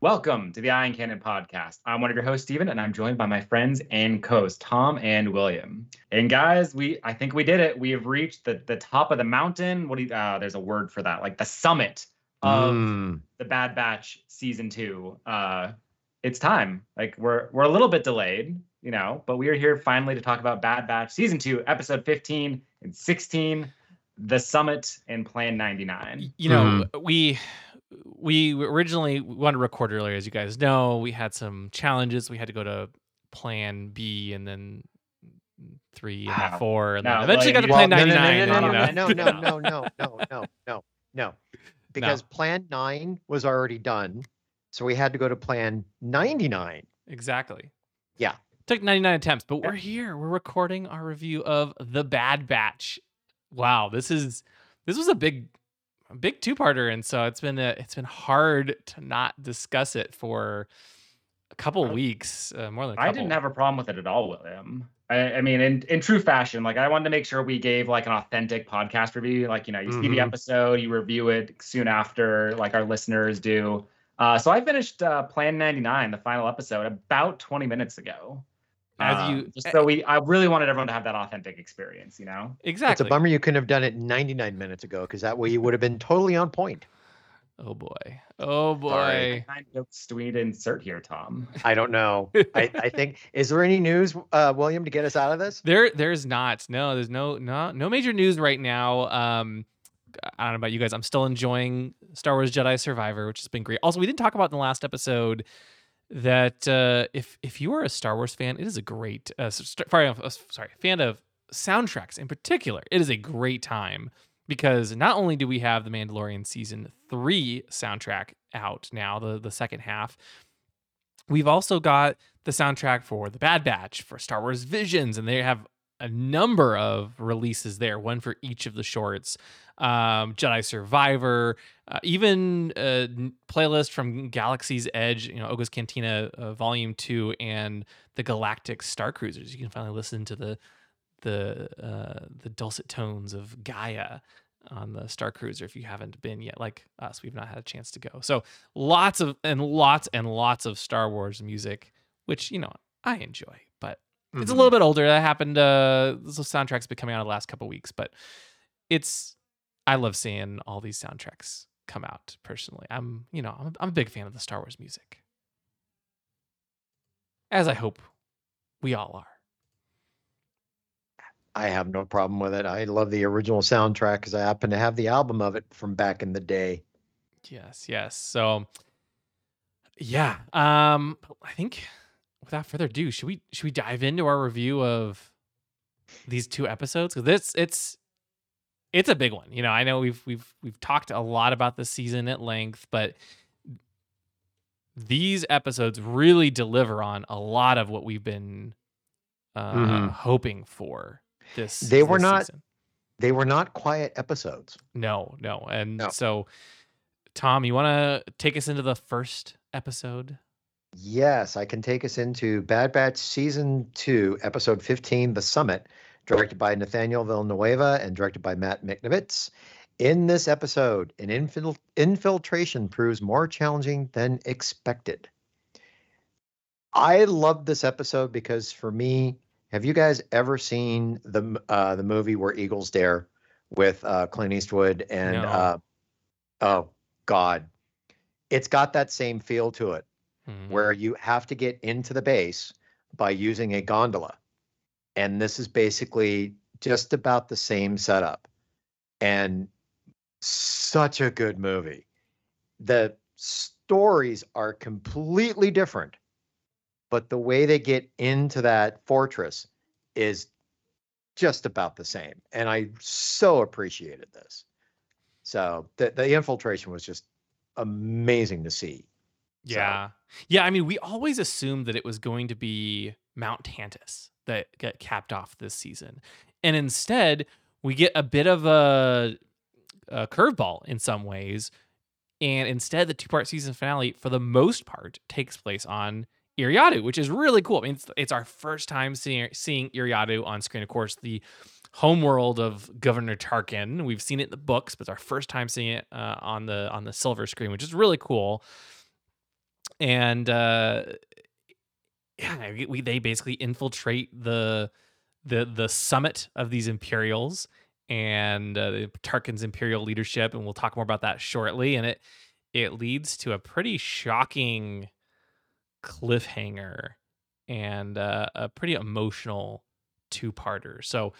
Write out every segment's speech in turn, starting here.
Welcome to the Ion Cannon podcast. I'm one of your hosts, Stephen, and I'm joined by my friends and co-hosts, Tom and William. And guys, we I think we did it. We have reached the the top of the mountain. What do you uh there's a word for that, like the summit of Mm. the Bad Batch season two. Uh it's time. Like we're we're a little bit delayed, you know, but we are here finally to talk about Bad Batch season two, episode 15 and 16, the summit and plan 99. you know we we originally wanted to record earlier as you guys know. We had some challenges. We had to go to plan b and then three and then Wow. four and No, then eventually got to well, plan no, no, 99 no, and, no, you no, know, no, no, no, no, no, no, no, no, because Plan Nine was already done, so we had to go to Plan Ninety Nine. exactly. Yeah. took 99 attempts but we're here. We're recording our review of the bad batch. Wow this is this was a big big two-parter and so it's been a, it's been hard to not discuss it for a couple I- weeks uh, more than I didn't have a problem with it at all, William. I, I mean, in, in true fashion, like I wanted to make sure we gave like an authentic podcast review. Like, you know, you see the Mhm. episode, you review it soon after, like our listeners do. Uh, so I finished uh, Plan 99, the final episode, about 20 minutes ago. As Uh, you- just so we, I really wanted everyone to have that authentic experience, you know? exactly It's a bummer you couldn't have done it 99 minutes ago, because that way you would have been totally on point. Oh boy. Oh boy. Sorry. Kind of sweet insert here, Tom. I don't know. I, I think. Is there any news, uh, William, to get us out of this? There there's not. No, there's no no no major news right now. Um I don't know about you guys. I'm still enjoying Star Wars Jedi Survivor, which has been great. Also, we didn't talk about in the last episode that uh, if if you are a Star Wars fan, it is a great uh, sorry, uh, sorry, fan of soundtracks in particular. It is a great time because not only do we have the Mandalorian season 3 soundtrack out now, the the second half, we've also got the soundtrack for The Bad Batch, for Star Wars Visions, and they have a number of releases there, one for each of the shorts. Um, Jedi Survivor, uh, even a n- playlist from Galaxy's Edge, you know, Oga's Cantina uh, Volume Two, and the Galactic Star Cruisers. You can finally listen to the the uh, the dulcet tones of Gaia on the Star Cruiser if you haven't been yet. Like us, we've not had a chance to go. So lots of and lots and lots of Star Wars music, which you know I enjoy, but it's a little bit older. That happened. Uh, the soundtrack's been coming out the last couple weeks, but it's I love seeing all these soundtracks come out. Personally, I'm you know I'm a, I'm a big fan of the Star Wars music, as I hope we all are. I have no problem with it. I love the original soundtrack because I happen to have the album of it from back in the day. Yes, yes. So yeah, um I think without further ado, should we should we dive into our review of these two episodes cuz this it's it's a big one. You know, I know we've we've we've talked a lot about the season at length, but these episodes really deliver on a lot of what we've been uh Mhm. hoping for this They were this not- season. They were not quiet episodes. No, no. And No. so, Tom, you want to take us into the first episode? Yes, I can take us into Bad Batch Season 2, Episode 15, The Summit, directed by Nathaniel Villanueva and directed by Matt Michnovetz. In this episode, an infil- infiltration proves more challenging than expected. I love this episode because for me, have you guys ever seen the uh, the movie where Eagles Dare with uh, Clint Eastwood and No. uh, oh God, it's got that same feel to it Mhm. where you have to get into the base by using a gondola. And this is basically just about the same setup. And such a good movie. The stories are completely different, but the way they get into that fortress is just about the same. And I so appreciated this. So the, the infiltration was just amazing to see. So- Yeah. Yeah. I mean, we always assumed that it was going to be Mount Tantus that get capped off this season. And instead, we get a bit of a, a curveball in some ways. And instead, the two part season finale, for the most part, takes place on Eriadu, which is really cool. I mean, it's, it's our first time seeing, seeing Eriadu on screen. Of course, the homeworld of Governor Tarkin. We've seen it in the books, but it's our first time seeing it uh, on the on the silver screen, which is really cool. And uh, yeah, we, they basically infiltrate the the the summit of these Imperials and uh, the Tarkin's Imperial leadership, and we'll talk more about that shortly. And it it leads to a pretty shocking cliffhanger and uh, a pretty emotional two-parter. So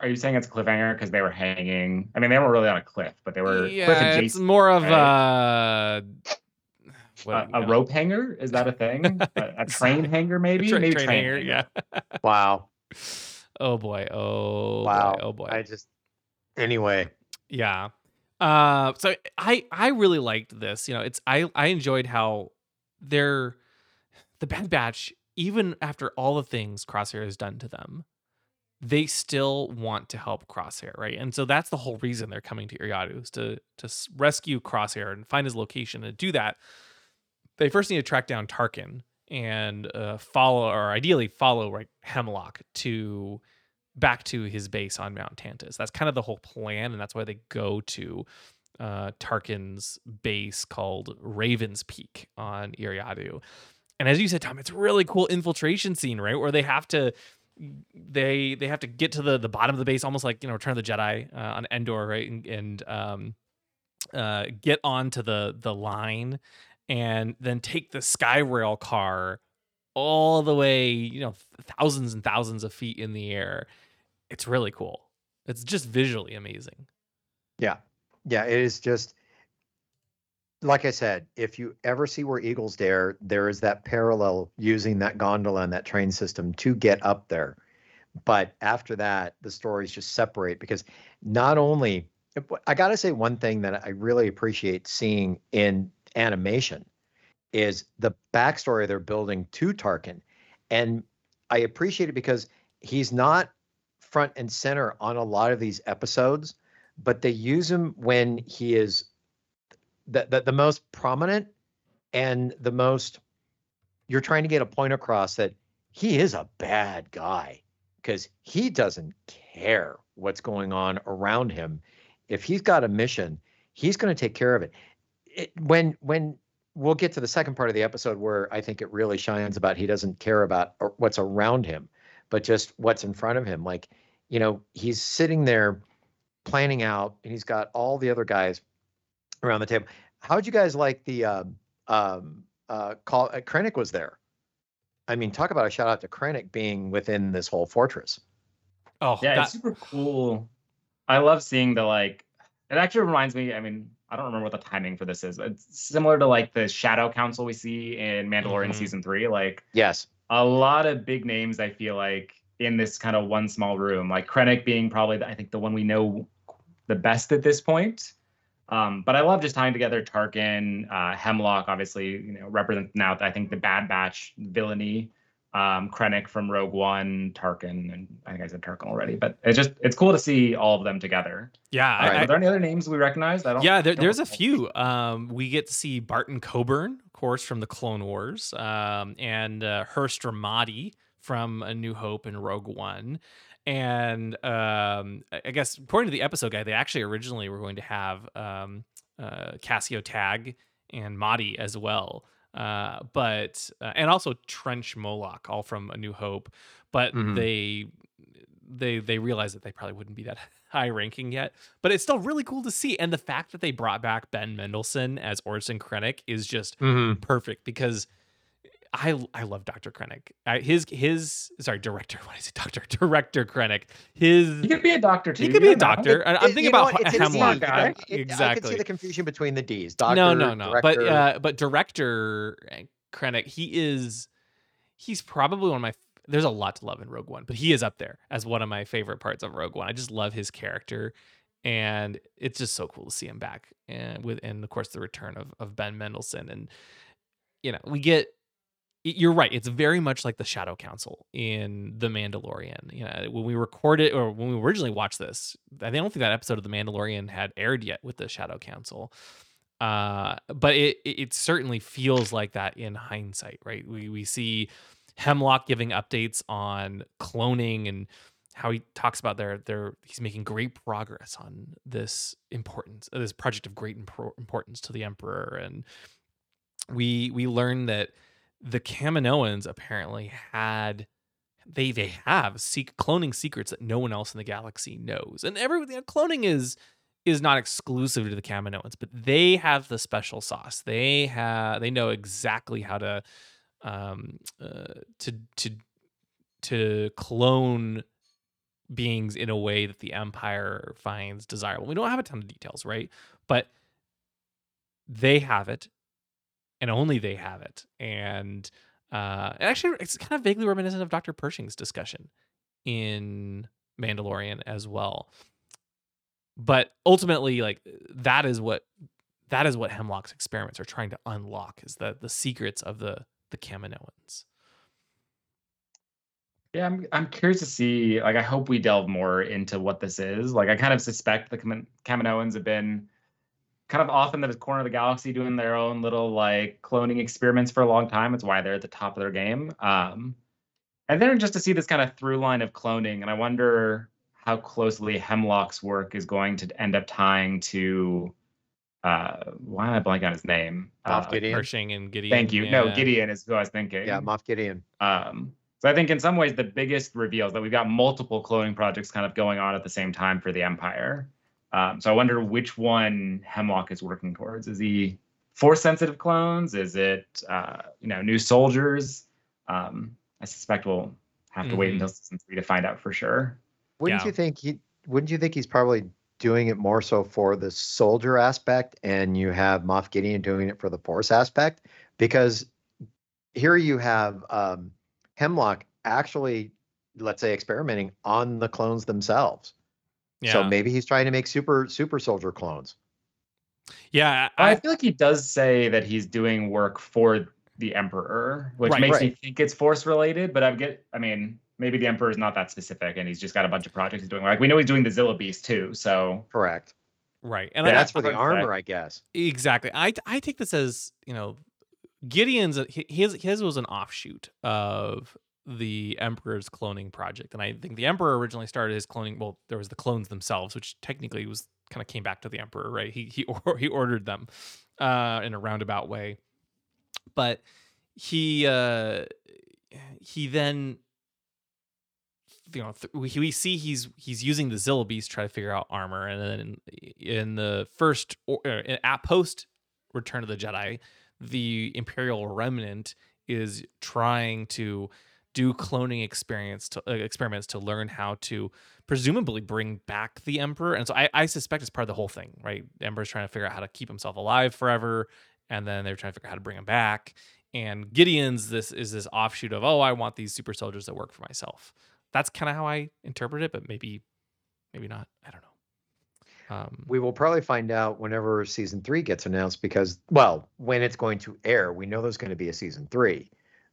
are you saying it's a cliffhanger because they were hanging? I mean, they weren't really on a cliff, but they were yeah, cliff it's more of right? uh, what, A, a rope hanger? Is that a thing? a, a train hanger, maybe? tra- maybe train train hanger, yeah. Wow. oh boy. Oh wow. boy. Oh boy. I just anyway. Yeah. Uh so I I really liked this. You know, it's I I enjoyed how they're the Bad Batch even after all the things Crosshair has done to them, they still want to help Crosshair, right? And so that's the whole reason they're coming to Eriadu is to to rescue Crosshair and find his location. And do that, they first need to track down Tarkin and uh, follow, or ideally follow, right, Hemlock to back to his base on Mount Tantus. That's kind of the whole plan, and that's why they go to uh, Tarkin's base called Raven's Peak on Eriadu. And as you said, Tom, it's a really cool infiltration scene, right? Where they have to they they have to get to the the bottom of the base, almost like you know Return of the Jedi uh, on Endor, right? And, and um, uh, get onto the the line, and then take the Skyrail car all the way, you know, thousands and thousands of feet in the air. It's really cool. It's just visually amazing. Yeah. Yeah, it is just like I said, if you ever see where Eagles dare, there is that parallel using that gondola and that train system to get up there. But after that, the stories just separate because not only I got to say one thing that I really appreciate seeing in animation is the backstory they're building to Tarkin. And I appreciate it because he's not front and center on a lot of these episodes, but they use him when he is the, the, the most prominent and the most you're trying to get a point across that he is a bad guy because he doesn't care what's going on around him if he's got a mission he's going to take care of it. It when when we'll get to the second part of the episode where i think it really shines about he doesn't care about what's around him but just what's in front of him like you know he's sitting there planning out and he's got all the other guys around the table. How'd you guys like the um um uh call uh, Krennic was there? I mean, talk about a shout out to Krennic being within this whole fortress. Oh, Yeah, that- it's super cool. I love seeing the like. It actually reminds me. I mean, I don't remember what the timing for this is. It's similar to like the Shadow Council we see in Mandalorian Mhm. season three. Like Yes. a lot of big names. I feel like in this kind of one small room. Like Krennic being probably I think the one we know the best at this point. Um, but I love just tying together Tarkin, uh, Hemlock, obviously, you know, represents now I think the Bad Batch villainy, um, Krennic from Rogue One, Tarkin, and I think I said Tarkin already, but it's just it's cool to see all of them together. yeah. I- I- are there any other names we recognize? I don't. yeah, there, don't there's a few. Um, we get to see Barton Coburn, of course, from the Clone Wars, um, and uh, Hurst Romodi from A New Hope and Rogue One. And um, I guess according to the episode guide, they actually originally were going to have um, uh, Cassio Tagge and Motti as well. Uh, but uh, and also Trench Moloch, all from A New Hope. But Mhm. they they they realized that they probably wouldn't be that high ranking yet. But it's still really cool to see. And the fact that they brought back Ben Mendelsohn as Orson Krennic is just Mm-hmm. perfect because I I love Dr. Krennic. I, his his sorry director. What is it? Doctor Director Krennic. His he could be a doctor too. he could be a doctor. I- I'm thinking about it's a Hemlock. D, guy. right? It- I can exactly. see the confusion between the D's. Doctor, no, no, no. But uh, but director Krennic, he is he's probably one of my. There's a lot to love in Rogue One, but he is up there as one of my favorite parts of Rogue One. I just love his character, and it's just so cool to see him back, and with and of course the return of of Ben Mendelsohn, and you know we get y- you're right. It's very much like the Shadow Council in The Mandalorian. You know, when we recorded or when we originally watched this, I don't think that episode of The Mandalorian had aired yet with the Shadow Council. Uh, but it it certainly feels like that in hindsight, right? We we see Hemlock giving updates on cloning and how he talks about their their he's making great progress on this importance this project of great impor- importance to the emperor and we we learn that the Kaminoans apparently had they they have seek cloning secrets that no one else in the galaxy knows. And every cloning is is not exclusive to the Kaminoans, but they have the special sauce. They have they know exactly how to um uh, to to to clone beings in a way that the empire finds desirable. We don't have a ton of details, right? But they have it and only they have it. And uh, actually, it's kind of vaguely reminiscent of Dr. Pershing's discussion in Mandalorian as well. But ultimately, like that is what that is what Hemlock's experiments are trying to unlock is the the secrets of the the Kaminoans. Yeah, I'm I'm curious to see. Like, I hope we delve more into what this is. Like, I kind of suspect the Kam- Kaminoans have been kind of off in the corner of the galaxy doing their own little like cloning experiments for a long time. It's why they're at the top of their game. Um, and then just to see this kind of through line of cloning, and I wonder how closely Hemlock's work is going to end up tying to. Uh, why am I blanking on his name? Moff Uh, Gideon. Pershing and Gideon. Thank you. No. Gideon is who I was thinking. Yeah, Moff Gideon. Um, so I think in some ways the biggest reveal is that we've got multiple cloning projects kind of going on at the same time for the Empire. Um, so I wonder which one Hemlock is working towards. Is he force sensitive clones? Is it uh, you know new soldiers? Um, I suspect we'll have to wait Mhm. until season three to find out for sure. Wouldn't Yeah. you think he? Wouldn't you think he's probably doing it more so for the soldier aspect, and you have Moff Gideon doing it for the force aspect? Because here you have um, Hemlock actually, let's say, experimenting on the clones themselves. Yeah. So maybe he's trying to make super super soldier clones. yeah. I, I, feel like he does say that he's doing work for the Emperor, which Right. makes me think it's force related. But I get, I mean, maybe the Emperor is not that specific, and he's just got a bunch of projects he's doing. Like we know he's doing the Zillo Beast too, so Correct. right. And Yeah, I, That's for the I'd armor, I guess. Exactly. I I take this as you know, Gideon's his his was an offshoot of the Emperor's cloning project, and I think the Emperor originally started his cloning. Well, there was the clones themselves, which technically was kind of came back to the Emperor, right? He he or, he ordered them uh, in a roundabout way, but he uh, he then you know th- we, we see he's he's using the Zillo Beast to try to figure out armor, and then in, in the first or uh, at post Return of the Jedi, the Imperial Remnant is trying to do cloning experience to uh, experiments to learn how to presumably bring back the Emperor, and so I, I suspect it's part of the whole thing, right? The Emperor's trying to figure out how to keep himself alive forever, and then they're trying to figure out how to bring him back. And Gideon's this is this offshoot of oh I want these super soldiers that work for myself that's kind of how I interpret it, but maybe, maybe not. I don't know. Um, We will probably find out whenever season three gets announced because, well, when it's going to air, we know there's going to be a season three,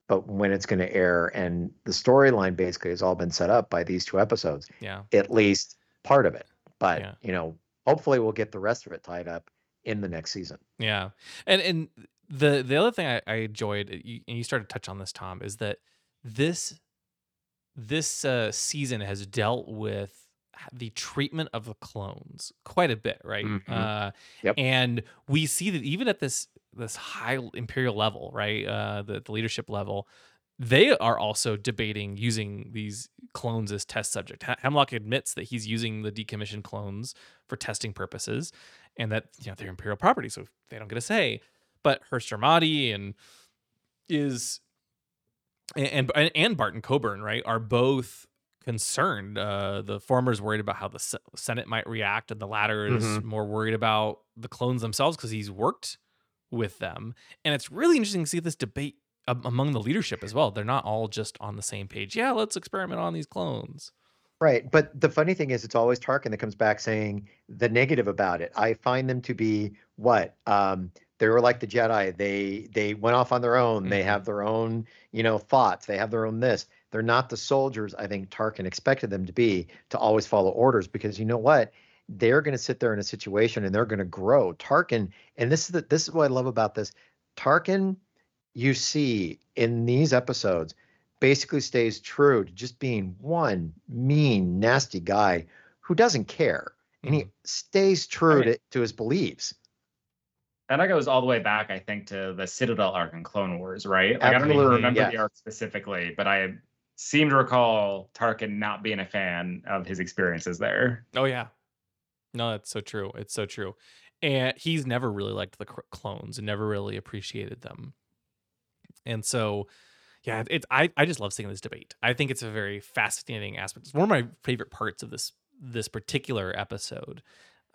but when it's going to air and the storyline basically has all been set up by these two episodes, yeah, at least part of it. But, Yeah. you know, hopefully we'll get the rest of it tied up in the next season. yeah, and and the the other thing I, I enjoyed, you- and you started to touch on this, Tom, is that this this uh, season has dealt with the treatment of the clones quite a bit, right? Mhm. Uh, Yep. And we see that even at this this high imperial level, right, uh, the, the leadership level, they are also debating using these clones as test subject. Hemlock admits that he's using the decommissioned clones for testing purposes, and that you know they're imperial property, so they don't get a say. But Hurst Romodi and is and and Barton Coburn, right, are both concerned. Uh, the former is worried about how the Se- Senate might react, and the latter is Mhm. more worried about the clones themselves because he's worked with them. And it's really interesting to see this debate am- among the leadership as well. They're not all just on the same page. Yeah, let's experiment on these clones. Right. But the funny thing is, it's always Tarkin that comes back saying the negative about it. I find them to be what? Um, they were like the Jedi. They they went off on their own. They Mhm. have their own, you know, thoughts. They have their own this. They're not the soldiers I think Tarkin expected them to be to always follow orders because you know what? They're going to sit there in a situation and they're going to grow. Tarkin, and this is the, this is what I love about this. Tarkin, you see in these episodes, basically stays true to just being one mean, nasty guy who doesn't care, and he mm-hmm. stays true to, to his beliefs. And that goes all the way back, I think, to the Citadel arc in Clone Wars, right? Like I don't even remember yes. the arc specifically, but I seem to recall Tarkin not being a fan of his experiences there. Oh yeah. No, that's so true. It's so true. And he's never really liked the cr- clones and never really appreciated them. And so, yeah, it's I I just love seeing this debate. I think it's a very fascinating aspect. It's one of my favorite parts of this this particular episode.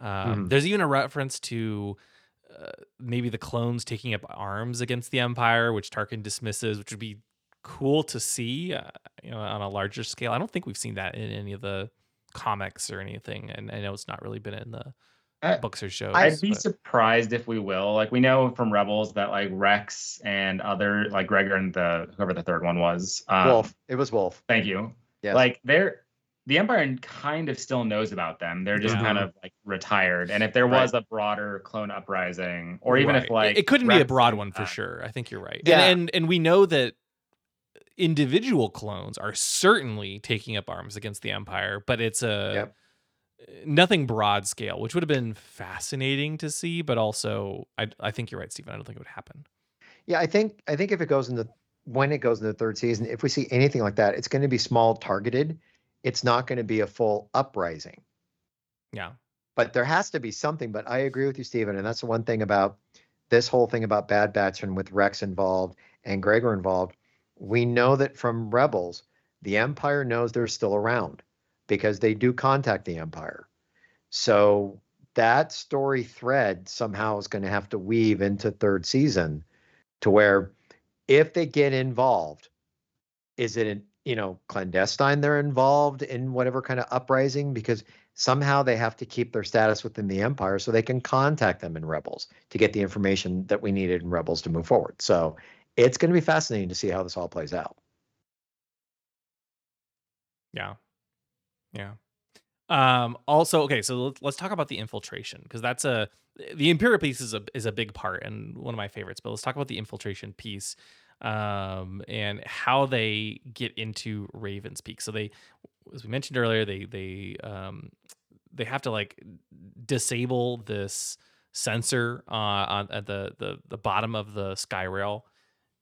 Um, Mhm. There's even a reference to uh, maybe the clones taking up arms against the Empire, which Tarkin dismisses, which would be cool to see, uh, you know, on a larger scale. I don't think we've seen that in any of the comics or anything, and I know it's not really been in the Uh, books or shows. I'd be but- surprised if we will. Like we know from Rebels that like Rex and other like Gregor and the whoever the third one was. Um, Wolffe. It was Wolffe. Thank you. Yes. Like they're the Empire kind of still knows about them. They're just Yeah. kind of like retired. And if there Right. was a broader clone uprising, or even if like it, it couldn't be a broad one for uh, sure. I think you're right. Yeah. And, and and we know that individual clones are certainly taking up arms against the empire, but it's a Yep. nothing broad scale, which would have been fascinating to see, but also I I think you're right, Stephen. I don't think it would happen. Yeah, I think I think if it goes into when it goes into the third season, if we see anything like that, it's going to be small targeted. It's not going to be a full uprising. Yeah. But there has to be something. But I agree with you, Stephen, and that's the one thing about this whole thing about Bad Batch and with Rex involved and Gregor involved. We know that from Rebels, the Empire knows they're still around because they do contact the Empire. So that story thread somehow is going to have to weave into third season to where if they get involved, is it in, you know clandestine they're involved in whatever kind of uprising because somehow they have to keep their status within the empire so they can contact them in rebels to get the information that we needed in rebels to move forward so it's going to be fascinating to see how this all plays out Yeah. Yeah. Um also okay, so let's, talk about the infiltration because that's a the imperial piece is a is a big part and one of my favorites, but let's talk about the infiltration piece um and how they get into Raven's Peak. So they as we mentioned earlier, they they um they have to like disable this sensor uh, on at the the the bottom of the sky rail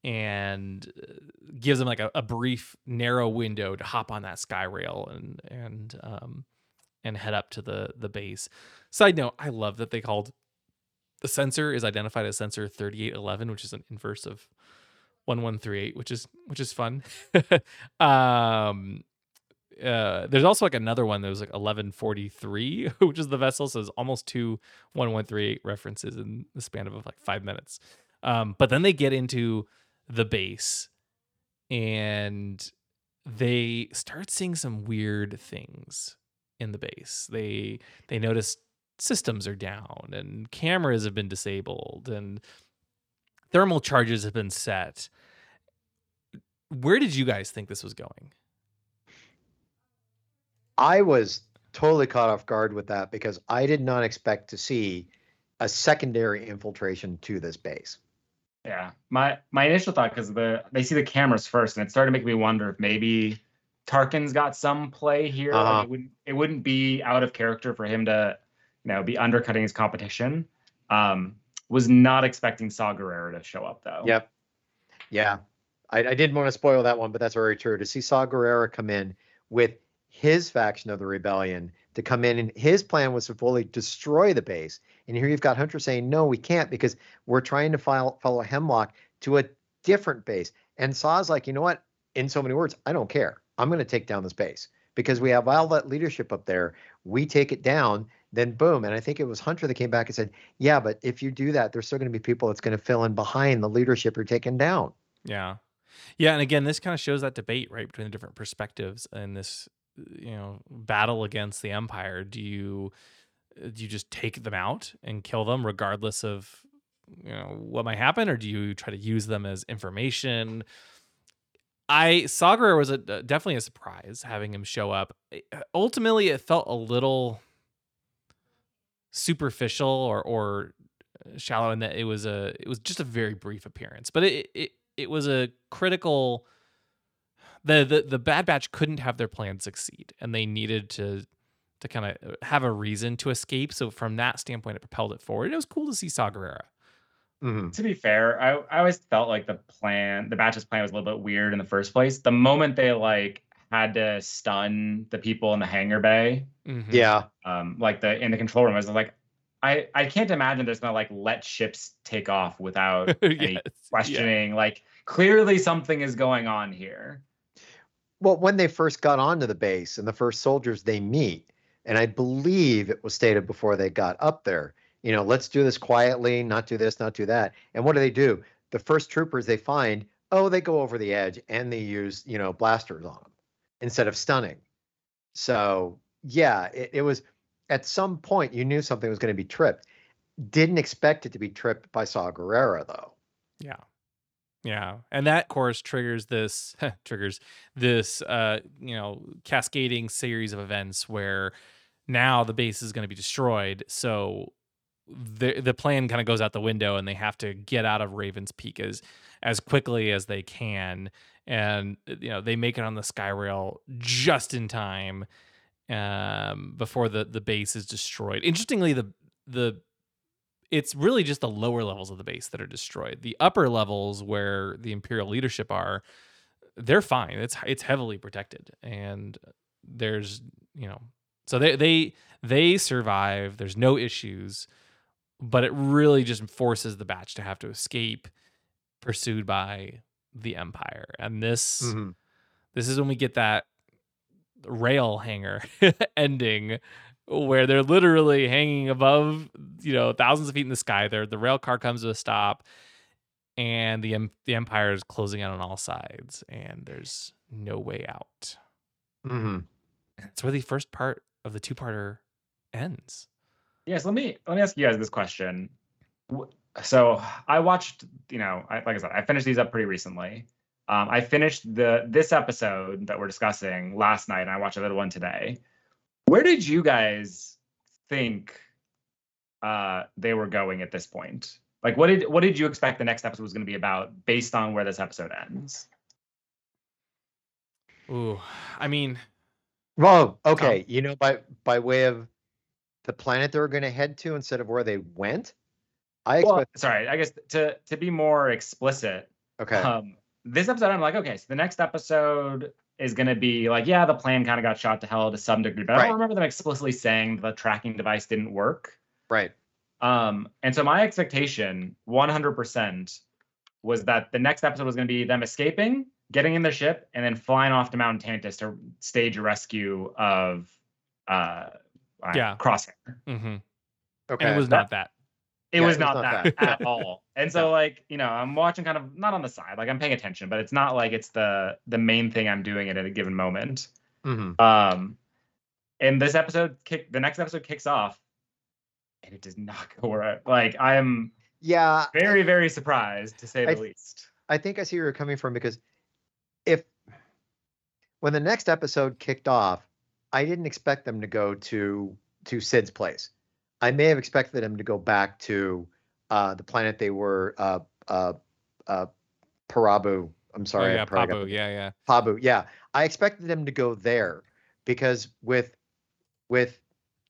and uh, gives them like a, a brief narrow window to hop on that sky rail and and um and head up to the the base. Side note i love that they called the sensor is identified as sensor 3811 which is an inverse of 1138 which is which is fun. Um uh, there's also like another one that was like 1143 which is the vessel so there's almost two 1138 references in the span of like five minutes. Um, but then they get into the base and they start seeing some weird things in the base. They they notice systems are down and cameras have been disabled and thermal charges have been set. Where did you guys think this was going? i was totally caught off guard with that because i did not expect to see a secondary infiltration to this base Yeah, my my initial thought because the they see the cameras first, and it started to make me wonder if maybe Tarkin's got some play here. Uh-huh. it wouldn't it wouldn't be out of character for him to, you know, be undercutting his competition. Um, was not expecting Saw Gerrera to show up though. Yep. Yeah. I, I didn't want to spoil that one, but that's very true. To see Saw Gerrera come in with his faction of the rebellion to come in, and his plan was to fully destroy the base. And here you've got Hunter saying, no, we can't because we're trying to file, follow Hemlock to a different base. And Saw's like, you know what? In so many words, I don't care. I'm going to take down this base because we have all that leadership up there. We take it down, then boom. And I think it was Hunter that came back and said, yeah, but if you do that, there's still going to be people that's going to fill in behind the leadership you're taking down. Yeah. Yeah, and again, this kind of shows that debate, right, between the different perspectives and this, you know, battle against the empire. Do you do you just take them out and kill them regardless of you know what might happen, or do you try to use them as information? I Gerrera was a, definitely a surprise having him show up. Ultimately, it felt a little superficial or or uh, shallow in that it was a it was just a very brief appearance, but it it it was a critical. The, the the Bad Batch couldn't have their plan succeed, and they needed to to kind of have a reason to escape. So from that standpoint, it propelled it forward. It was cool to see Saw Gerrera. Mhm. To be fair, I, I always felt like the plan, the batch's plan was a little bit weird in the first place. The moment they like had to stun the people in the hangar bay, Mhm. Yeah. um, like the in the control room, I was like, I I can't imagine there's gonna like let ships take off without any Yes, yeah. questioning. Like clearly something is going on here. Well, when they first got onto the base and the first soldiers they meet, and I believe it was stated before they got up there, you know, let's do this quietly, not do this, not do that. And what do they do? The first troopers they find, oh, they go over the edge and they use, you know, blasters on them instead of stunning. So, yeah, it, it was at some point you knew something was going to be tripped. Didn't expect it to be tripped by Saw Gerrera, though. Yeah. Yeah. And that course triggers this triggers this uh, you know, cascading series of events where now the base is going to be destroyed. So the the plan kind of goes out the window and they have to get out of Raven's Peak as as quickly as they can. And you know, they make it on the sky rail just in time um before the the base is destroyed. Interestingly, the the it's really just the lower levels of the base that are destroyed. The upper levels where the imperial leadership are, they're fine. It's it's heavily protected, and there's you know, so they they they survive. There's no issues, but it really just forces the batch to have to escape, pursued by the empire. And this Mhm. this is when we get that rail hanger ending where they're literally hanging above, you know, thousands of feet in the sky. There, the rail car comes to a stop, and the the empire is closing in on all sides, and there's no way out. Mm-hmm. That's where the first part of the two parter ends. Yes, let me let me ask you guys this question. So I watched, you know, I, like I said, I finished these up pretty recently. Um, I finished the this episode that we're discussing last night, and I watched another one today. Where did you guys think uh, they were going at this point? Like, what did what did you expect the next episode was going to be about, based on where this episode ends? Ooh, I mean, Well, okay, you know, by by way of the planet they were going to head to instead of where they went. I Well, sorry, I guess to to be more explicit, Okay. um this episode i'm like okay so the next episode is going to be like yeah the plan kind of got shot to hell to some degree but i don't remember them explicitly saying the tracking device didn't work right. um and so my expectation 100% was that the next episode was going to be them escaping getting in their ship and then flying off to mount tantus to stage a rescue of uh Yeah. crosshair hmm Okay. and it was that- not that. It Yeah, was it was not, not that, that. at all. And so like, you know, I'm watching kind of not on the side, like I'm paying attention, but it's not like it's the the main thing I'm doing at a given moment. Mhm. Um and this episode kick the next episode kicks off and it does not go right. Like I'm Yeah, very, very surprised to say I- the least. I think I see where you're coming from because if when the next episode kicked off, I didn't expect them to go to to Cid's place. I may have expected them to go back to uh, the planet they were uh, uh, uh, Parabu. I'm sorry, oh, yeah, got Yeah, yeah. Pabu. Yeah, I expected them to go there because with with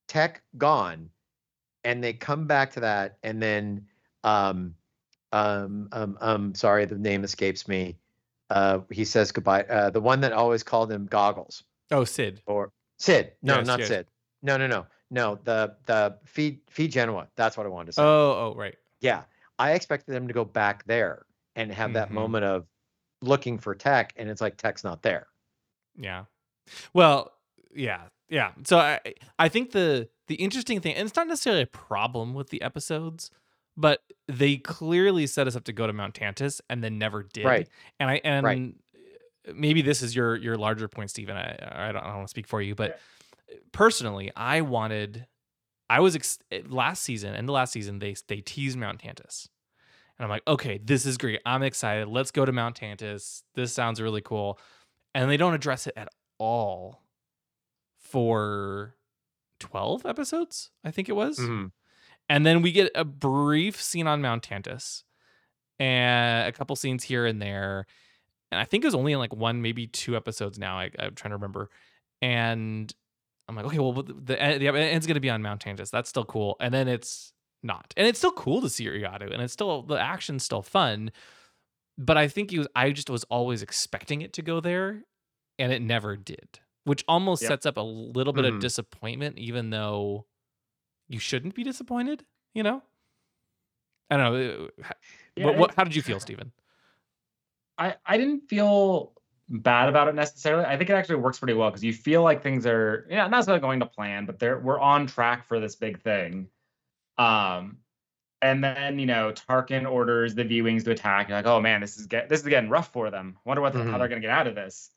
Tech gone, and they come back to that, and then um um um um sorry, the name escapes me. Uh, he says goodbye. Uh, the one that always called him Goggles Oh, Cid. or Cid. No, Yes, not yes. Cid. No, no, no, no. The the feed feed Genoa. That's what I wanted to say. Oh, oh, right. Yeah, I expected them to go back there and have that Mhm. moment of looking for Tech, and it's like Tech's not there. Yeah. Well, yeah, yeah. So I I think the the interesting thing, and it's not necessarily a problem with the episodes, but they clearly set us up to go to Mount Tantus and then never did. Right. And I and Right. maybe this is your your larger point, Stephen. I I don't, I don't want to speak for you, but personally, I wanted. I was ex- last season, and the last season they they teased Mount Tantus, And I'm like, okay, this is great. I'm excited. Let's go to Mount Tantus. This sounds really cool. And they don't address it at all for 12 episodes, I think it was. Mhm. And then we get a brief scene on Mount Tantus and a couple scenes here and there. And I think it was only in like one, maybe two episodes now. I, I'm trying to remember. And I'm like, okay, well, the, the, the end's going to be on Mount Tantus. That's still cool. And then it's not. And it's still cool to see Riatu. And it's still, the action's still fun. But I think he was, I just was always expecting it to go there. And it never did, which almost Yep. sets up a little bit Mhm. of disappointment, even though you shouldn't be disappointed, you know? I don't know. uh, Yeah, what, what, how did you feel, Stephen? I I didn't feel bad about it necessarily. I think it actually works pretty well because you feel like things are yeah not necessarily going to plan, but they're we're on track for this big thing. Um, and then you know Tarkin orders the V-wings to attack. You're like, oh man, this is get this is getting rough for them. Wonder what the, how Mhm. they're gonna get out of this.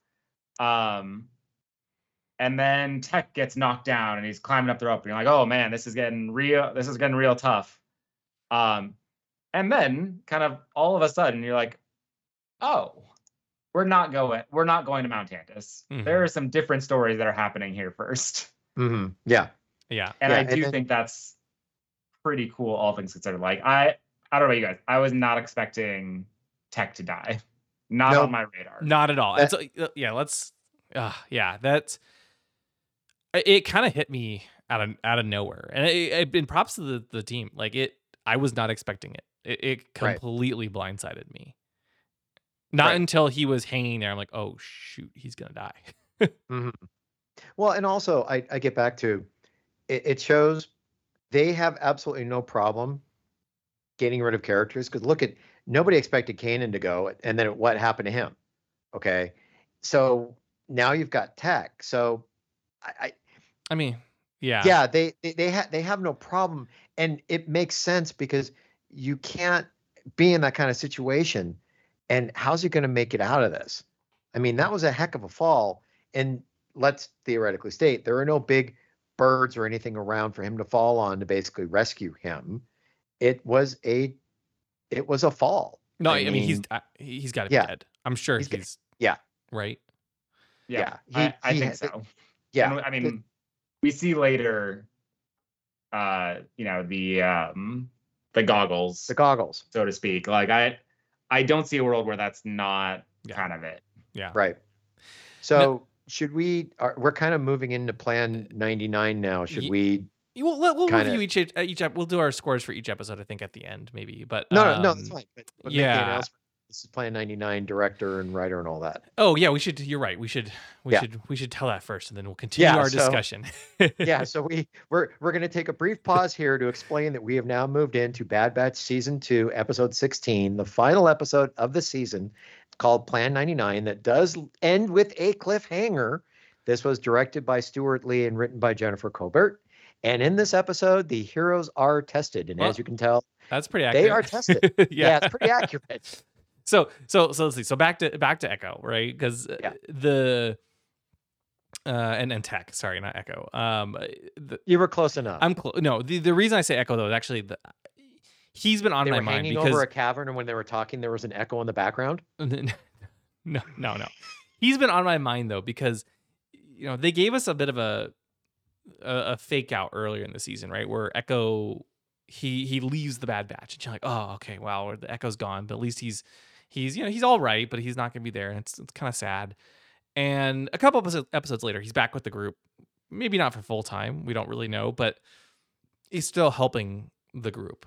Um, and then Tech gets knocked down and he's climbing up the rope. And you're like, oh man, this is getting real. This is getting real tough. Um, and then kind of all of a sudden you're like, oh, we're not going. We're not going to Mount Tantus. Mhm. There are some different stories that are happening here first, Mhm. Yeah. Yeah. and Yeah, I and do then- think that's pretty cool, all things considered. Like I, I don't know about you guys. I was not expecting Tech to die. Not No. on my radar. Not at all. That- And so, uh, yeah, let's. Uh, yeah, that's. It, it kind of hit me out of out of nowhere, and it, it, and props to the the team. Like it, I was not expecting it. It, it Right. completely blindsided me. Not Right. until he was hanging there. I'm like, oh shoot, he's gonna die. Mhm. Well, and also I, I get back to it, it shows they have absolutely no problem getting rid of characters because look at nobody expected Kanan to go and then what happened to him. Okay. So now you've got tech. So I, I I mean, yeah, yeah, they they they, ha- they have no problem and it makes sense because you can't be in that kind of situation and how's he going to make it out of this? I mean, that was a heck of a fall and let's theoretically state there are no big birds or anything around for him to fall on to basically rescue him. It was a it was a fall. No, I I, mean, he's mean, uh, he- he's got to yeah. be dead. I'm sure He's he's, got- yeah. right. Yeah, yeah, he- I, I he think had- so. Yeah. And I mean, we see later, uh, you know, the um, the goggles, the goggles. so to speak. Like I, I don't see a world where that's not Yeah. kind of it. Yeah. Right. So should we? Are, we're kind of moving into Plan 99 now. Should Ye- we? We'll we'll, we'll Kinda- review each uh, each ep- we'll do our scores for each episode. I think at the end maybe, but No, no, no. That's um, fine. But, but make the yeah. This is Plan 99 director and writer and all that. Oh yeah, we should. You're right. We should. We Yeah. should. We should tell that first, and then we'll continue Yeah, our so- discussion. yeah so we we're we're going to take a brief pause here to explain that we have now moved into bad batch season 2 episode 16 the final episode of the season called plan 99 that does end with a cliffhanger this was directed by Steward Lee and written by Jennifer Corbett and in this episode the heroes are tested and Well, as you can tell That's pretty accurate. they are tested yeah. yeah. it's pretty accurate So so so let's see. So back to back to Echo, right? Because Yeah. the uh and and Tech, sorry, not Echo. Um, the, you were close enough I'm close. No, the the reason I say Echo though is actually the he's been on they my were mind hanging because over a cavern and when they were talking there was an echo in the background no, no, no. He's been on my mind though because you know they gave us a bit of a, a a fake out earlier in the season, right? Where Echo he he leaves the Bad Batch, and you're like, oh, okay, wow, the Echo's gone, but at least he's he's you know he's all right, but he's not gonna be there, and it's it's kind of sad. And a couple episodes later, he's back with the group. Maybe not for full time, we don't really know, but he's still helping the group.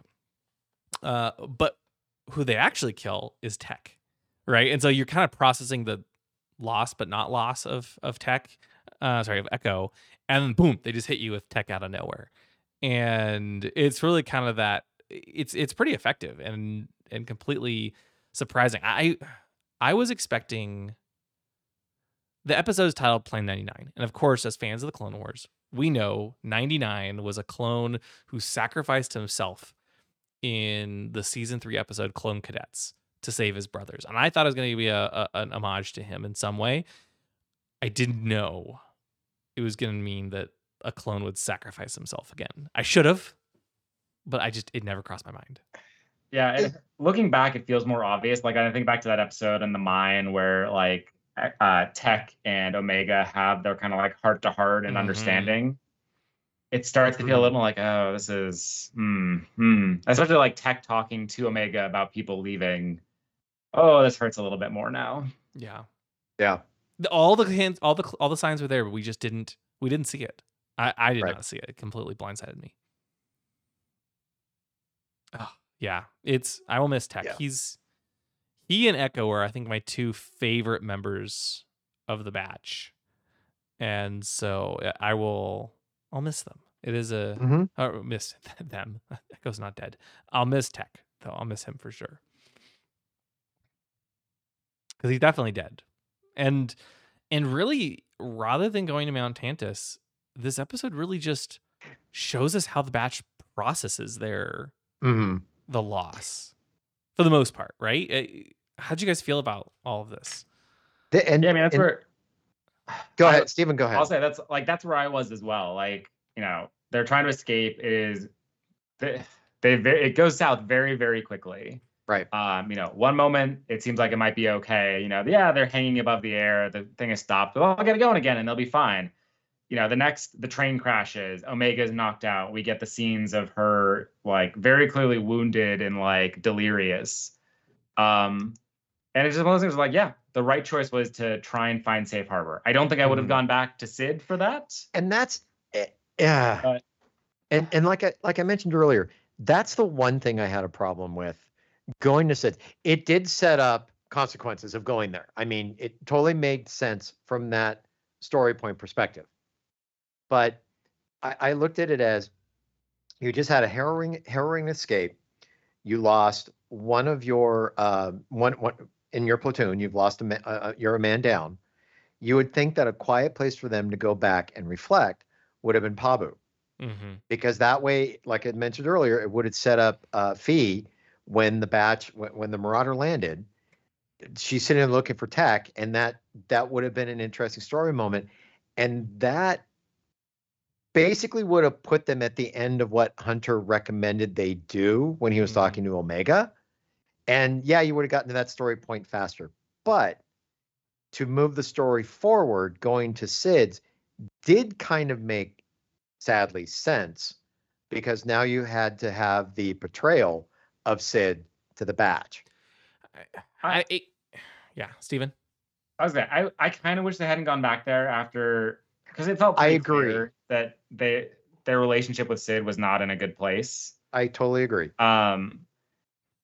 Uh, but who they actually kill is Tech right? And so you're kind of processing the loss but not loss of of tech, uh, sorry, of Echo, and then boom, they just hit you with tech out of nowhere, and it's really kind of that. It's it's pretty effective and and completely surprising. I I was expecting. The episode is titled Plan 99. And of course, as fans of the Clone Wars, we know 99 was a clone who sacrificed himself in the season three episode Clone Cadets to save his brothers. And I thought it was going to be a, a an homage to him in some way. I didn't know it was going to mean that a clone would sacrifice himself again. I should have, but I just it never crossed my mind. Yeah, it, looking back, it feels more obvious. Like I think back to that episode in the mine where like uh, Tech and Omega have their kind of like heart to heart and Mhm. understanding. It starts to feel a little like, oh, this is, hmm, hmm. Especially like Tech talking to Omega about people leaving. Oh, this hurts a little bit more now. Yeah. Yeah. All the hands all the all the signs were there but we just didn't we didn't see it i i did Right. not see it it completely blindsided me oh yeah it's i will miss tech. Yeah. he's he and echo are i think my two favorite members of the batch. And so uh, i will i'll miss them. It is a Mhm. or miss them. Echo's not dead. I'll miss tech though. I'll miss him for sure. Because he's definitely dead. And and really rather than going to mount tantiss this episode really just shows us how the batch processes their Mhm. The loss for the most part right Uh, how'd you guys feel about all of this The- and, Yeah, I mean that's and- where Go I- ahead, Stephen. Go ahead. I'll say that's like that's where I was as well. Like you know, they're trying to escape. It is they, they it goes south very very quickly. Right. Um, you know, one moment it seems like it might be okay. You know, yeah, they're hanging above the air. The thing is stopped. Well, I'll get it going again, and they'll be fine. You know, the next the train crashes. Omega's knocked out. We get the scenes of her like very clearly wounded and like delirious. Um, and it's just one of those things like, yeah, the right choice was to try and find safe harbor. I don't think I would have Mhm. gone back to Cid for that. and that's eh, yeah But- and and like i like i mentioned earlier that's the one thing i had a problem with going to cid it did set up consequences of going there i mean it totally made sense from that story point perspective but i, I looked at it as you just had a harrowing harrowing escape you lost one of your uh, one one in your platoon you've lost a uh, uh, you're a man down you would think that a quiet place for them to go back and reflect would have been Pabu mm-hmm. because that way, like I mentioned earlier, it would have set up uh, Phee when the batch when, when the Marauder landed. She's sitting there looking for Tech, and that that would have been an interesting story moment, and that basically would have put them at the end of what Hunter recommended they do when he was Mhm. talking to Omega. And yeah, you would have gotten to that story point faster. But to move the story forward, going to Cid's did kind of make sadly sense because now you had to have the betrayal of Cid to the batch. I, I yeah stephen I was gonna, I, I kind of wish they hadn't gone back there after because it felt I agree. clear that they their relationship with Cid was not in a good place. I totally agree. Um,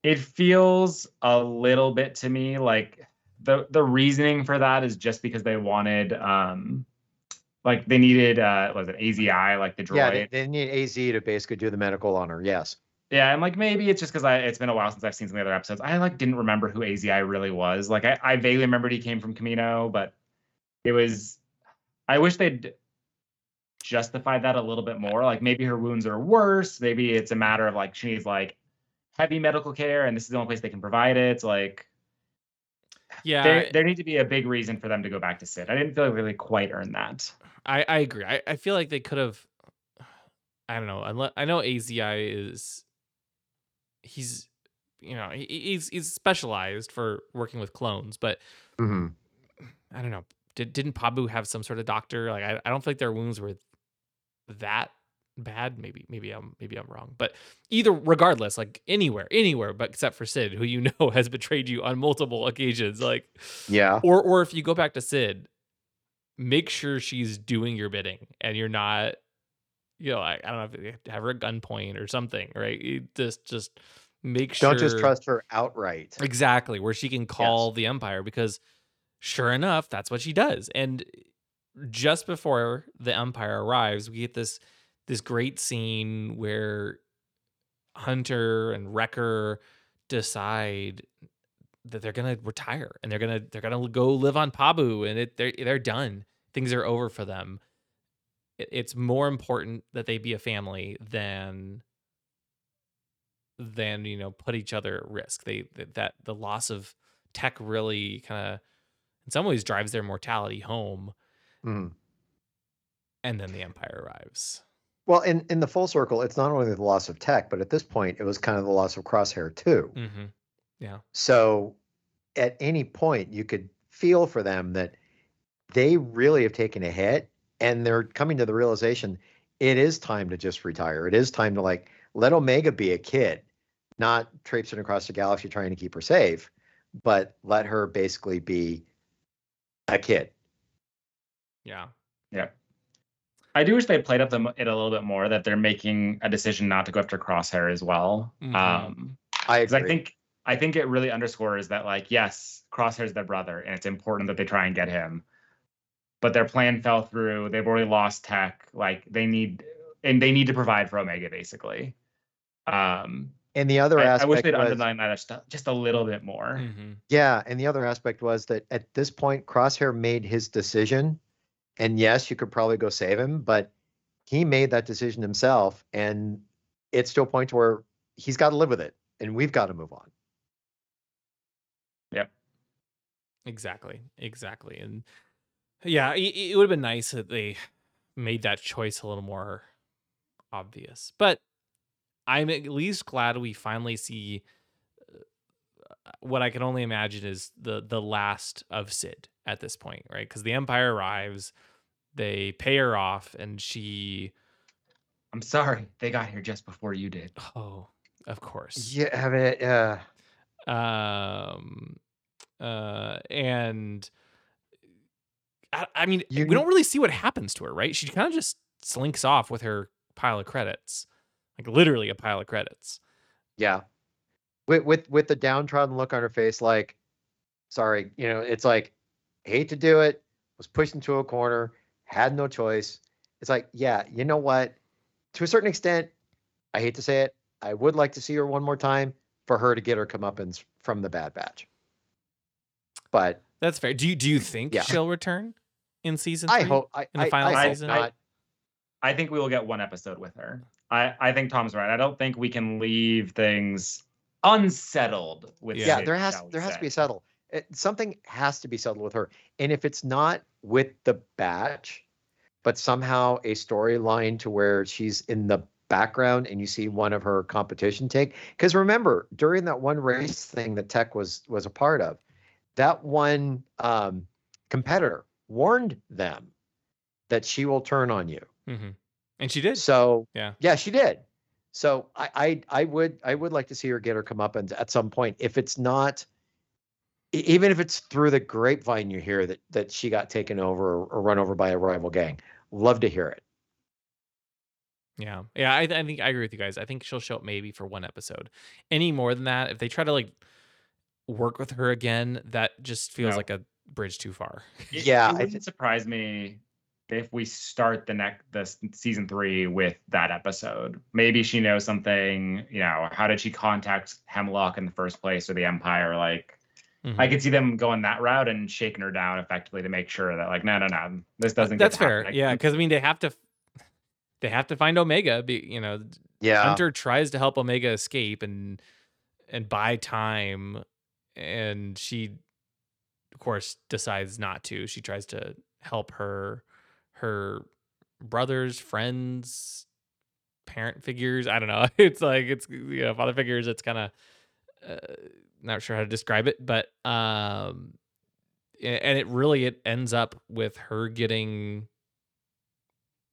it feels a little bit to me like the the reasoning for that is just because they wanted um like they needed uh was it AZI like the droid Yeah, they, they need AZ to basically do the medical on her. Yes. Yeah, and like maybe it's just because I it's been a while since I've seen some of the other episodes. I like didn't remember who AZI really was. Like I, I vaguely remembered he came from Kamino, but it was I wish they'd justified that a little bit more. Like maybe her wounds are worse. Maybe it's a matter of like she needs like heavy medical care and this is the only place they can provide it. It's like yeah there there need to be a big reason for them to go back to Cid. I didn't feel like they really quite earned that. I, I agree. I, I feel like they could have. I don't know. Unless, I know AZI is. He's, you know, he, he's he's specialized for working with clones, but hmm I don't know. Did didn't Pabu have some sort of doctor? Like I, I don't feel like their wounds were that bad. Maybe maybe I'm maybe I'm wrong. But either regardless, like anywhere, anywhere, but except for Cid, who you know has betrayed you on multiple occasions. Like Yeah. or or if you go back to Cid, make sure she's doing your bidding and you're not, you know, I, I don't know if you have to have her at gunpoint or something, right? You just just make sure Don't just trust her outright. exactly where she can call the Empire because sure enough, that's what she does. And just before the umpire arrives, we get this this great scene where Hunter and Wrecker decide that they're gonna retire and they're gonna they're gonna go live on Pabu and it they're they're done. Things are over for them. It, it's more important that they be a family than than you know put each other at risk. They that, that the loss of tech really kind of in some ways drives their mortality home Mhm. and then the empire arrives. Well, in in the full circle, it's not only the loss of tech, but at this point, it was kind of the loss of Crosshair too. Mm-hmm. So, at any point, you could feel for them that they really have taken a hit, and they're coming to the realization it is time to just retire. It is time to like let Omega be a kid, not traipsing across the galaxy trying to keep her safe, but let her basically be a kid. Yeah. Yeah. I do wish they played up them it a little bit more that they're making a decision not to go after Crosshair as well. Mhm. Um, I because I think I think it really underscores that like yes, Crosshair's their brother, and it's important that they try and get him. But their plan fell through. They've already lost tech. Like they need, and they need to provide for Omega basically. Um, and the other I, I wish they'd was, underline that just a- just a little bit more. Mhm. Yeah, and the other aspect was that at this point, Crosshair made his decision, and yes, you could probably go save him, but he made that decision himself, and it's to a point where he's got to live with it, and we've got to move on. Yep. Exactly. Exactly. And yeah, it, it would have been nice that they made that choice a little more obvious. But I'm at least glad we finally see uh, what I can only imagine is the the last of Cid at this point, right? Because the Empire arrives, they pay her off, and she, I'm sorry, they got here just before you did. oh, of course, Yeah, I mean, uh, um uh and I, I mean You we don't really see what happens to her right she kind of just slinks off with her pile of credits like literally a pile of credits yeah, with with with the downtrodden look on her face, like, sorry, you know, it's like, hate to do it, was pushed into a corner, had no choice. It's like, yeah, you know what? To a certain extent, I hate to say it, I would like to see her one more time for her to get her comeuppance from the Bad Batch. But that's fair do you do you think Yeah. she'll return in season I hope I, in the I- final I season? not. I think we will get one episode with her. I, I think Tom's right. I don't think we can leave things unsettled with Yeah. yeah, Cid, there has shall we there has to be say. settled. It, something has to be settled with her, and if it's not with the batch, but somehow a storyline to where she's in the background and you see one of her competition take. Because remember, during that one race thing that Tech was was a part of, that one um, competitor warned them that she will turn on you. Mhm. And she did So Yeah. yeah, she did. So I, I I would I would like to see her get her come up and at some point. If it's not, even if it's through the grapevine, you hear that that she got taken over or, or run over by a rival gang. Love to hear it. Yeah, yeah, I, I think I agree with you guys. I think she'll show up maybe for one episode. Any more than that, if they try to like work with her again, that just feels No. like a bridge too far. It- Yeah, it I wouldn't surprise me if we start the next the season three with that episode. Maybe she knows something. You know, how did she contact Hemlock in the first place or the Empire? Like, I Mhm. could see them going that route and shaking her down effectively to make sure that like, no, no, no, this doesn't. get That's to happen fair. again. Yeah, because I mean they have to, they have to find Omega. Be you know, Yeah, Hunter tries to help Omega escape and and buy time, and she, of course, decides not to. She tries to help her her brothers, friends, parent figures. I don't know. It's like it's you know father figures. It's kind of uh, not sure how to describe it, but um, and it really it ends up with her getting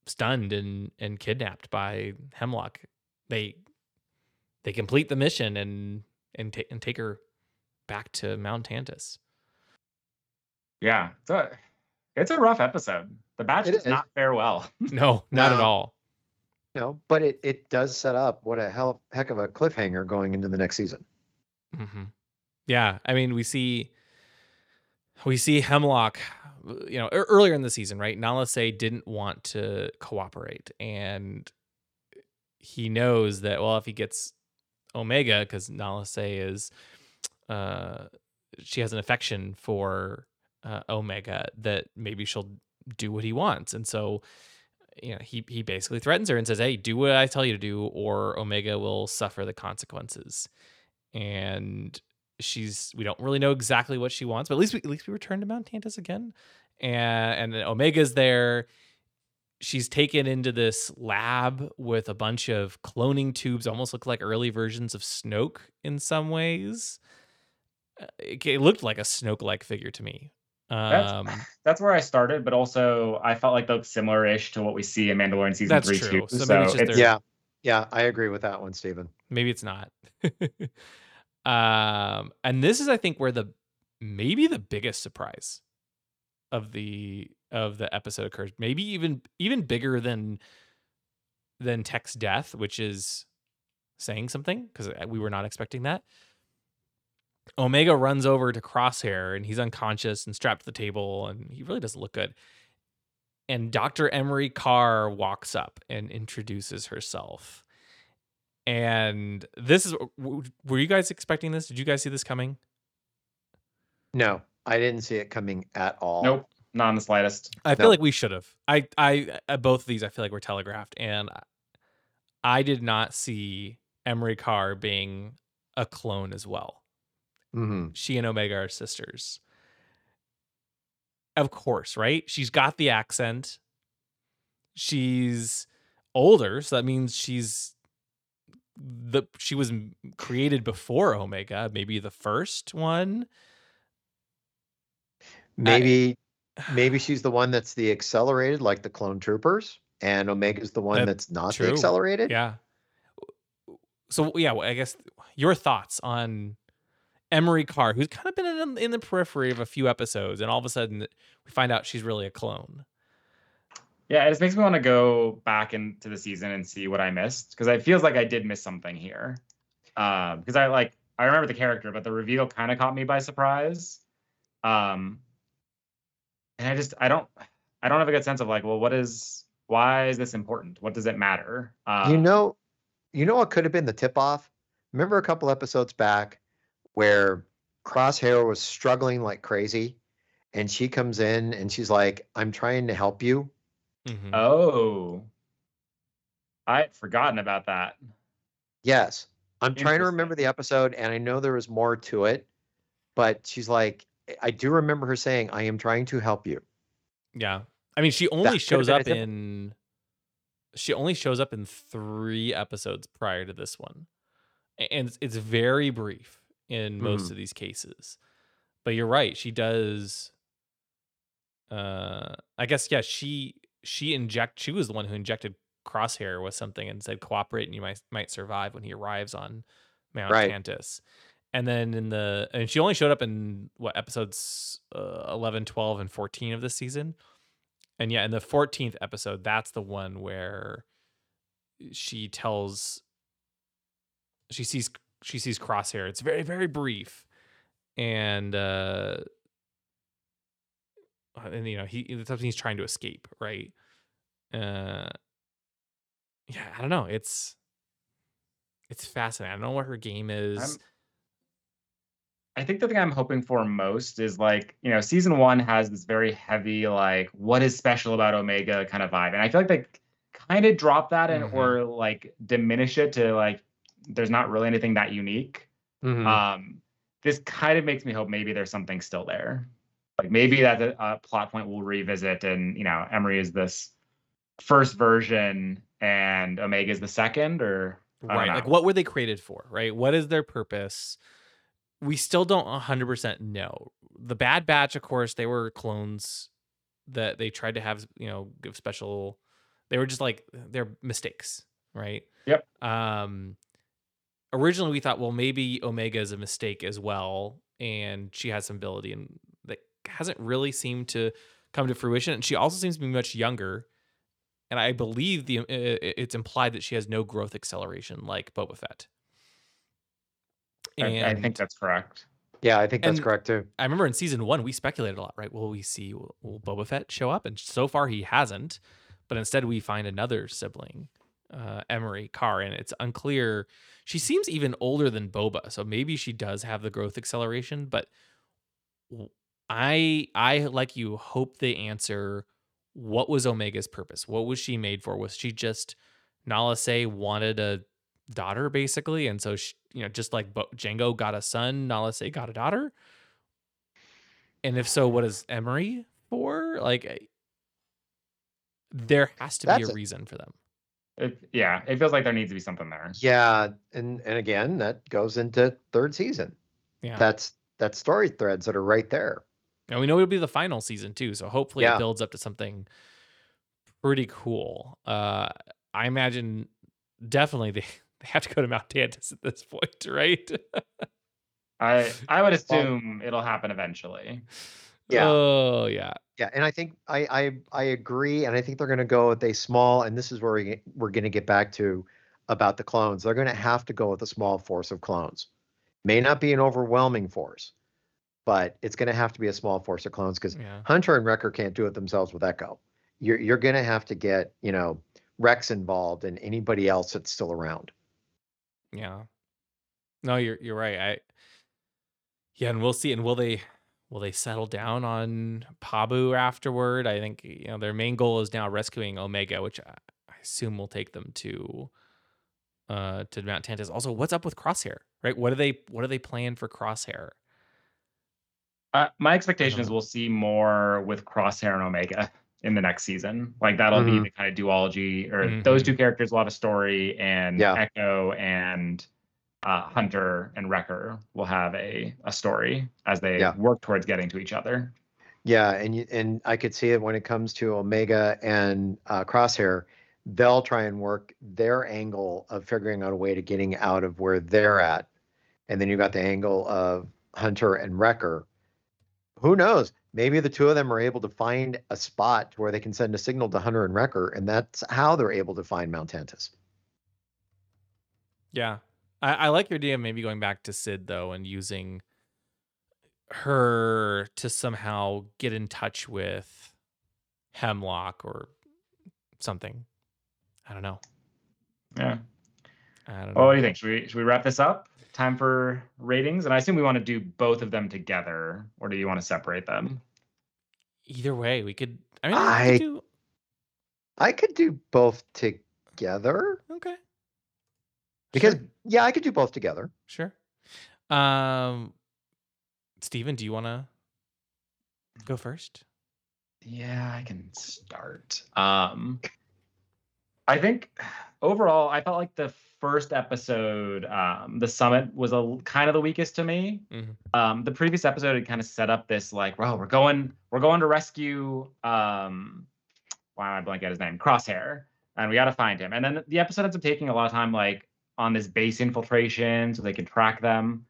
stunned and and kidnapped by Hemlock. They they complete the mission and and, ta- and take her back to Mount Tantiss. yeah. It's a it's a rough episode. The batch It does is. not fare well. No, not at all. No, but it it does set up what a hell heck of a cliffhanger going into the next season. hmm Yeah, I mean, we see we see Hemlock, you know, earlier in the season, right? Nala Se didn't want to cooperate, and he knows that well, if he gets Omega, because Nala Se is, uh, she has an affection for uh, Omega, that maybe she'll do what he wants, and so. You know, he he basically threatens her and says, "Hey, do what I tell you to do, or Omega will suffer the consequences." and she's we don't really know exactly what she wants, but at least we at least we return to Mount Tantiss again, and and Omega's there. she's taken into this lab with a bunch of cloning tubes, almost look like early versions of Snoke in some ways. Uh, It, looked like a Snoke-like figure to me. That's- Um, That's where I started, but also I felt like they looked similar-ish to what we see in Mandalorian season That's three true. too. So So, maybe it's just it's, their- Yeah. Yeah, I agree with that one, Stephen. maybe it's not. um, and this is, I think, where the maybe the biggest surprise of the of the episode occurs. Maybe even even bigger than than Tech's death, which is saying something because we were not expecting that. Omega runs over to Crosshair and he's unconscious and strapped to the table, and he really doesn't look good. And Dr. Emerie Karr walks up and introduces herself. And this is were you guys expecting this? Did you guys see this coming? No, I didn't see it coming at all. nope, not in the slightest. I feel No. like we should have. I, I, uh, both of these, I feel like were telegraphed, and I- I did not see Emerie Karr being a clone as well. Hmm She and Omega are sisters. Of course, right? She's got the accent. She's older, so that means she's the she was created before Omega, maybe the first one. Maybe maybe she's the one that's the accelerated, like the clone troopers, and Omega's the one That- that's not true. the accelerated. Yeah. So yeah, I guess your thoughts on Emerie Karr, who's kind of been in, in the periphery of a few episodes, and all of a sudden we find out she's really a clone. Yeah, it just makes me want to go back into the season and see what I missed because it feels like I did miss something here. Um, because I like I remember the character, but the reveal kind of caught me by surprise. Um, and I just I don't I don't have a good sense of like, well, what is why is this important? What does it matter? Uh, You know, you know what could have been the tip off? Remember a couple episodes back where Crosshair was struggling like crazy and she comes in and she's like, I'm trying to help you. Mhm. Oh, I had forgotten about that. Yes. I'm trying to remember the episode and I know there was more to it, but she's like, I do remember her saying, I am trying to help you. Yeah. I mean, she only could've shows up in she only shows up in 3 episodes prior to this one. And it's, it's very brief in most Mhm. of these cases. But you're right, she does uh I guess yeah, she she inject she was the one who injected Crosshair with something and said cooperate and you might might survive when he arrives on Mount Right. Tantiss. And then in the and she only showed up in what episodes uh, 11, 12 and 14 of this season. And yeah, in the 14th episode, that's the one where she tells she sees she sees Crosshair. It's very very brief. And uh and you know, he it's something he's trying to escape, right? Uh yeah, I don't know. It's it's fascinating. I don't know what her game is. I'm- I think the thing I'm hoping for most is like, you know, season one has this very heavy, like, what is special about Omega kind of vibe. And I feel like they kind of drop that and Mhm. or like diminish it to like there's not really anything that unique. Mhm. Um, this kind of makes me hope maybe there's something still there. Like maybe that's a, a plot point we'll revisit and you know, Emerie is this first version and Omega is the second, or right like what were they created for right what is their purpose we still don't 100% know the bad batch of course they were clones that they tried to have you know give special they were just like they're mistakes right Yep. um originally we thought well maybe omega is a mistake as well and she has some ability and that hasn't really seemed to come to fruition and she also seems to be much younger and I believe the uh, it's implied that she has no growth acceleration like Boba Fett. I, I think that's correct. yeah, I think that's and- correct too. I remember in season one we speculated a lot, right? Will we see will, will Boba Fett show up? And so far he hasn't, but instead we find another sibling, uh, Emerie Karr, and it's unclear. She seems even older than Boba, so maybe she does have the growth acceleration. But I, I like you hope they answer what was Omega's purpose? What was she made for? Was she just Nala Se wanted a daughter basically, and so she, you know, just like Bo- Jango got a son, Nala Se got a daughter. And if so, what is Emerie for? Like, there has to be That's a reason for them. It, yeah, it feels like there needs to be something there. Yeah, and and again, that goes into third season. Yeah. That's that's story threads that are right there. And we know it'll be the final season too, so hopefully Yeah. it builds up to something pretty cool. Uh I imagine definitely they, they have to go to Mount Tantiss at this point, right? I I would assume it'll happen eventually. Yeah. Oh yeah. Yeah, and I think I I I agree, and I think they're going to go with a small, and this is where we, we're going to get back to about the clones. They're going to have to go with a small force of clones. May not be an overwhelming force, but it's going to have to be a small force of clones because Yeah. Hunter and Wrecker can't do it themselves with Echo. You're you're going to have to get you know Rex involved and anybody else that's still around. Yeah. No, you're you're right. I Yeah, and we'll see. And will they will they settle down on Pabu afterward? I think you know their main goal is now rescuing Omega, which I, I assume will take them to uh to Mount Tantiss. Also, what's up with Crosshair? Right? What do they what do they plan for Crosshair? Uh, my expectation is we'll see more with Crosshair and Omega in the next season. Like that'll be Mhm. the kind of duology, or those two characters will have a story, and Yeah. Echo and uh, Hunter and Wrecker will have a a story as they Yeah. work towards getting to each other. Yeah, and you, and I could see it when it comes to Omega and uh, Crosshair. They'll try and work their angle of figuring out a way to getting out of where they're at, and then you got the angle of Hunter and Wrecker. Who knows? Maybe the two of them are able to find a spot where they can send a signal to Hunter and Wrecker, and that's how they're able to find Mount Tantiss. Yeah. I, I like your idea of maybe going back to Cid though and using her to somehow get in touch with Hemlock or something. I don't know. Yeah. I don't know. Well, what do you think? Should we should we wrap this up? Time for ratings, and I assume we want to do both of them together, or do you want to separate them? Either way, we could. I mean, we I- could do. I could do both together Okay. Because Sure. yeah, I could do both together. Sure. Um, Stephen, do you want to go first? Yeah, I can start. Um I think overall I felt like the first episode, um, the summit was a kind of the weakest to me. Mhm. Um, the previous episode had kind of set up this like, well, we're going, we're going to rescue um why am I blanking at his name? Crosshair. And we gotta find him. And then the episode ends up taking a lot of time like on this base infiltration so they can track them.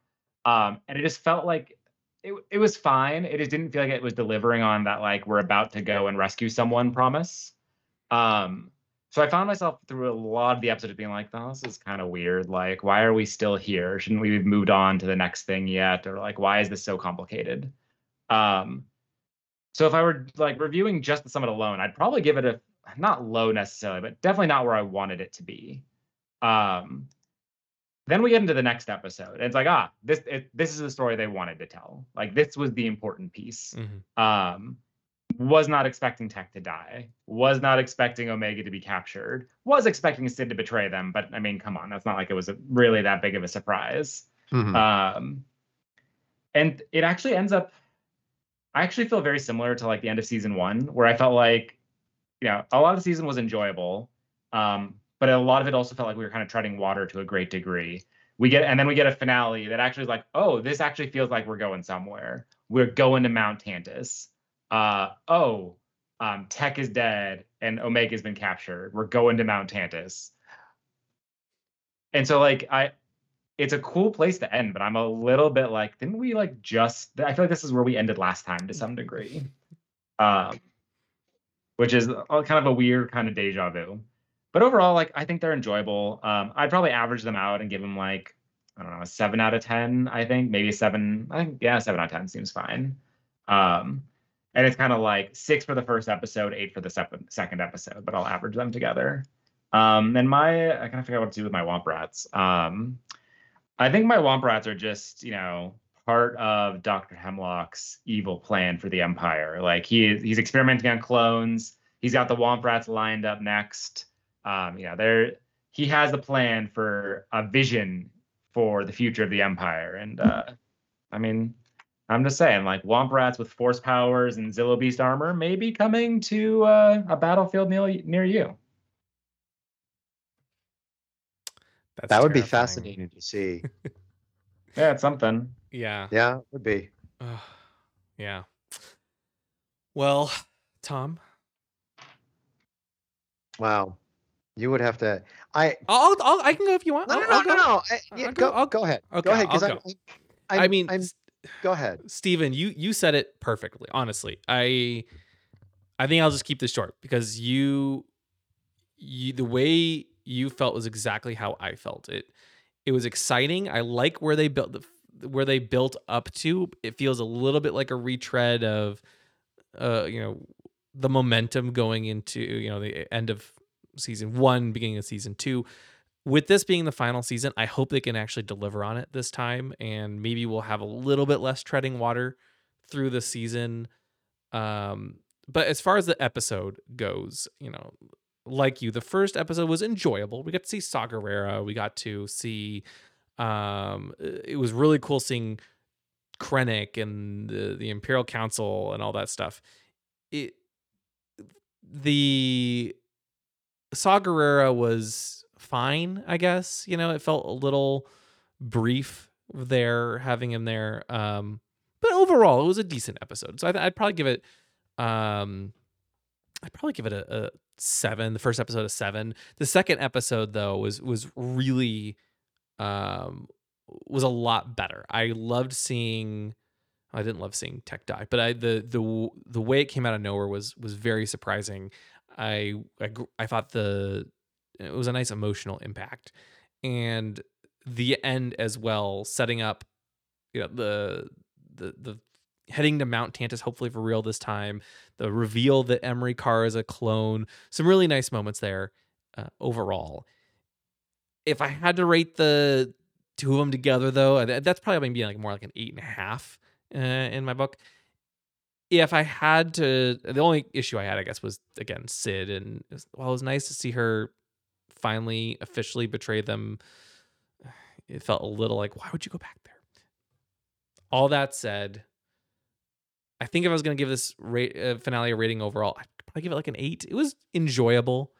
Um, and it just felt like it, it was fine. It just didn't feel like it was delivering on that like we're about to go and rescue someone promise. Um, so I found myself through a lot of the episode being like, oh, this is kind of weird. Like, why are we still here? Shouldn't we have moved on to the next thing yet? Or like, why is this so complicated? Um, so if I were like reviewing just the summit alone, I'd probably give it a not low necessarily, but definitely not where I wanted it to be. Um, then we get into the next episode. And it's like, ah, this it, this is the story they wanted to tell. Like this was the important piece. Mhm. Um, was not expecting Tech to die. Was not expecting Omega to be captured. Was expecting Cid to betray them. But I mean, come on, that's not like it was a, really that big of a surprise. Mhm. Um, and it actually ends up. I actually feel very similar to like the end of season one, where I felt like, you know, a lot of the season was enjoyable, um, but a lot of it also felt like we were kind of treading water to a great degree. We get, and then we get a finale that actually is like, oh, this actually feels like we're going somewhere. We're going to Mount Tantiss. Uh, oh, um, Tech is dead and Omega's been captured. We're going to Mount Tantiss. And so, like, I, it's a cool place to end, but I'm a little bit like, didn't we like just? I feel like this is where we ended last time to some degree, um, which is kind of a weird kind of deja vu. But overall, like I think they're enjoyable. Um, I'd probably average them out and give them like I don't know a seven out of ten. I think maybe seven. I think yeah, seven out of ten seems fine. Um, and it's kind of like six for the first episode, eight for the sep- second episode, but I'll average them together. Um, and my I kind of figure out what to do with my Womp Rats. Um, I think my Womp Rats are just, you know, part of Dr. Hemlock's evil plan for the Empire. Like he he's experimenting on clones. He's got the Womp Rats lined up next. Um, you know, there he has a plan for a vision for the future of the Empire. And uh, I mean, I'm just saying, like Womp Rats with force powers and Zillo Beast armor may be coming to uh, a battlefield near, near you. That's that would be fascinating to see. Yeah, it's something. Yeah. yeah, it would be. Ugh, yeah. Well, Tom, Wow. You would have to. I I'll, I'll I can go if you want. no I'll- no no I'll no. go. no. I, yeah, go, go- I'll- go ahead. okay, go ahead I'll I'm. I'm, I mean, I'm, go ahead. Stephen. you you said it perfectly. Honestly, I I think I'll just keep this short because you you the way you felt was exactly how I felt. It it was exciting. I like where they built the where they built up to. It feels a little bit like a retread of uh you know the momentum going into you know the end of season 1 beginning of season 2 with this being the final season, I hope they can actually deliver on it this time, and maybe we'll have a little bit less treading water through the season. Um, but as far as the episode goes, you know, like you, the first episode was enjoyable. We got to see Saw Gerrera. We got to see. Um, it was really cool seeing Krennic and the, the Imperial Council and all that stuff. It the Saw Gerrera was fine, I guess. You know, it felt a little brief there having him there. Um, but overall, it was a decent episode. So I I'd probably give it, um, I'd probably give it a, a seven. The first episode a seven. The second episode though was was really, um, was a lot better. I loved seeing. I didn't love seeing Tech die, but I the the the way it came out of nowhere was was very surprising. I I, I thought the it was a nice emotional impact, and the end as well, setting up you know the the the heading to Mount Tantiss hopefully for real this time. The reveal that Emerie Karr is a clone. Some really nice moments there uh, overall. If I had to rate the two of them together, though, that's probably going to be like more like an eight and a half uh, in my book. If I had to, the only issue I had, I guess, was again Cid, and while it was nice to see her finally officially betray them, it felt a little like, why would you go back there? All that said, I think if I was going to give this rate, uh, finale a rating overall, I'd probably give it like an eight. It was enjoyable.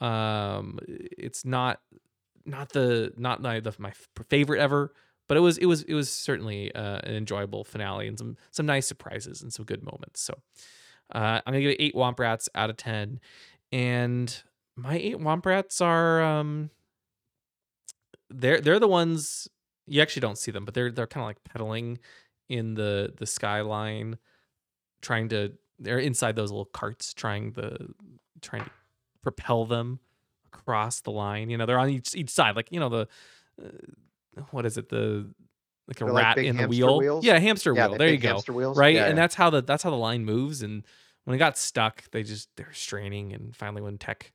Um, it's not not the not my the, my favorite ever, but it was it was it was certainly uh, an enjoyable finale and some some nice surprises and some good moments. So uh, I'm gonna give it eight Womp Rats out of ten, and my eight Womp Rats are um they're they're the ones you actually don't see them, but they're they're kind of like pedaling in the the skyline, trying to they're inside those little carts, trying the trying to propel them across the line. You know, they're on each each side, like you know the uh, what is it the like a They're like rat big in the wheel. wheels? Yeah, hamster Yeah, wheel. the There you go. wheels? Right, Yeah, and yeah. that's how the that's how the line moves. And when it got stuck, they just they're straining. And finally, when Tech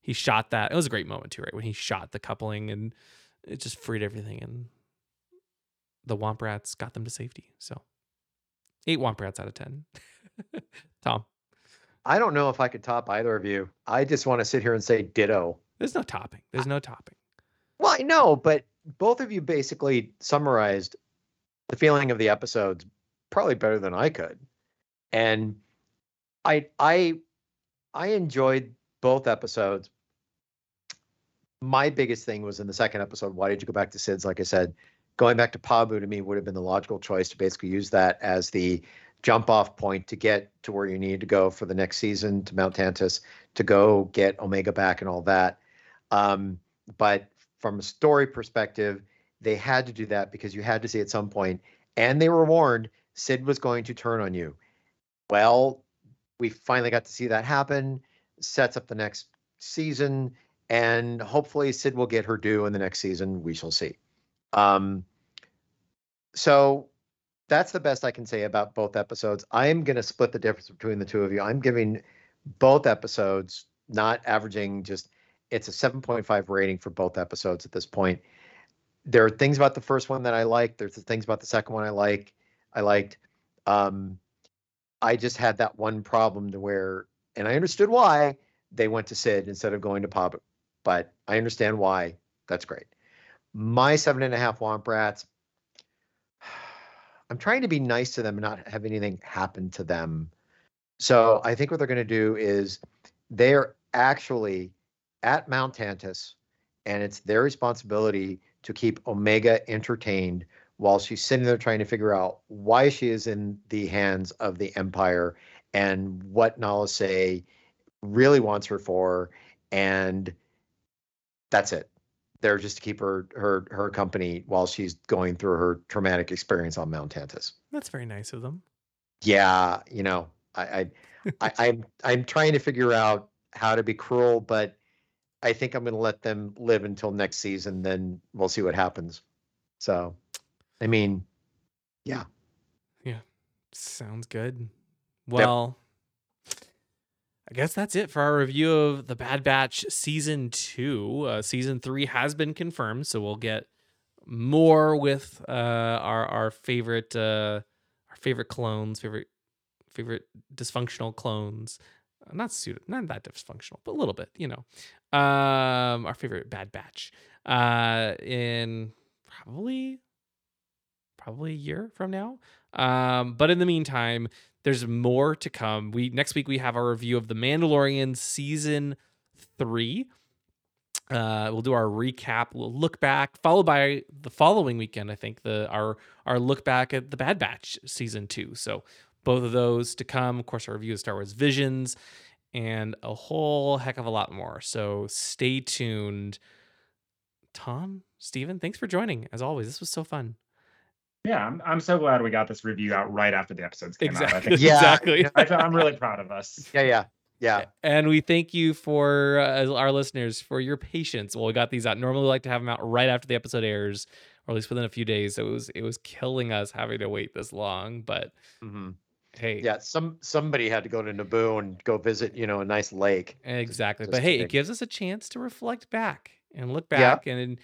he shot that, it was a great moment too, right? When he shot the coupling and it just freed everything, and the Womp Rats got them to safety. So eight Womp Rats out of ten. Tom, I don't know if I could top either of you. I just want to sit here and say ditto. there's no topping. There's no topping. Well, I know, but both of you basically summarized the feeling of the episodes probably better than I could. And I I I enjoyed both episodes. My biggest thing was in the second episode, why did you go back to Cid's? Like I said, going back to Pabu to me would have been the logical choice to basically use that as the jump off point to get to where you need to go for the next season to Mount Tantiss to go get Omega back and all that. Um, but from a story perspective, they had to do that because you had to see at some point, and they were warned Cid was going to turn on you. Well, we finally got to see that happen. Sets up the next season, and hopefully Cid will get her due in the next season. We shall see. Um, so that's the best I can say about both episodes. I am going to split the difference between the two of you. I'm giving both episodes, not averaging just it's a 7.5 rating for both episodes at this point. There are things about the first one that I like. There's the things about the second one I like. I liked. Um, I just had that one problem to where, and I understood why they went to Cid instead of going to Pabu, but I understand why. That's great. My seven and a half Womp Rats. I'm I'm trying to be nice to them and not have anything happen to them. So I think what they're going to do is they're actually at Mount Tantiss, and it's their responsibility to keep Omega entertained while she's sitting there trying to figure out why she is in the hands of the Empire and what Nala Se really wants her for, and that's it. They're just to keep her her her company while she's going through her traumatic experience on Mount Tantiss. That's very nice of them. Yeah, you know, I, I, I I'm I'm trying to figure out how to be cruel, but I think I'm going to let them live until next season. Then we'll see what happens. So, I mean, yeah, Yeah. Sounds good. Well, I guess that's it for our review of the Bad Batch season two. Uh, season three has been confirmed, so we'll get more with uh, our our favorite uh, our favorite clones, favorite favorite dysfunctional clones. Uh, Not pseudo, not that dysfunctional, but a little bit, you know. Um, our favorite Bad Batch. Uh, in probably probably a year from now. Um, but in the meantime, there's more to come. We next week we have our review of The Mandalorian season three. Uh, we'll do our recap. We'll look back, followed by the following weekend. I think the our our look back at the Bad Batch season two. So both of those to come. Of course, our review of Star Wars Visions, and a whole heck of a lot more. So stay tuned. Tom, Stephen, thanks for joining. As always, this was so fun. Yeah, I'm, I'm so glad we got this review out right after the episodes came out. I Exactly. think Yeah, exactly. I feel, I'm really proud of us. yeah, yeah, yeah. And we thank you for uh, our listeners for your patience. Well, we got these out. Normally, we like to have them out right after the episode airs, or at least within a few days. So it was it was killing us having to wait this long. But hmm hey, Yeah, some somebody had to go to Naboo and go visit, you know, a nice lake. exactly. just But hey, kidding. it gives us a chance to reflect back and look Yeah. back and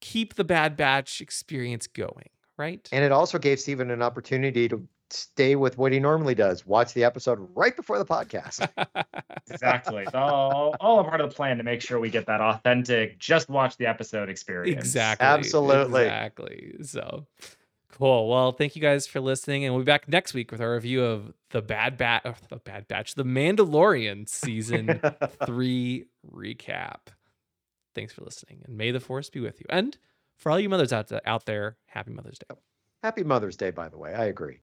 keep the Bad Batch experience going. Right? And it also gave Stephen an opportunity to stay with what he normally does, watch the episode right before the podcast. Exactly. It's all, all a part of the plan to make sure we get that authentic, just watch the episode experience. Exactly. Absolutely. Exactly. So cool. Well, thank you guys for listening, and we'll be back next week with our review of the Bad Bat, oh, the Bad Batch, the Mandalorian season three recap. Thanks for listening, and may the force be with you. And for all you mothers out there, out there, happy Mother's Day. Happy Mother's Day, by the way. I agree.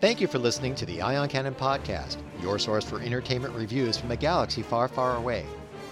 Thank you for listening to the Ion Cannon Podcast, your source for entertainment reviews from a galaxy far, far away.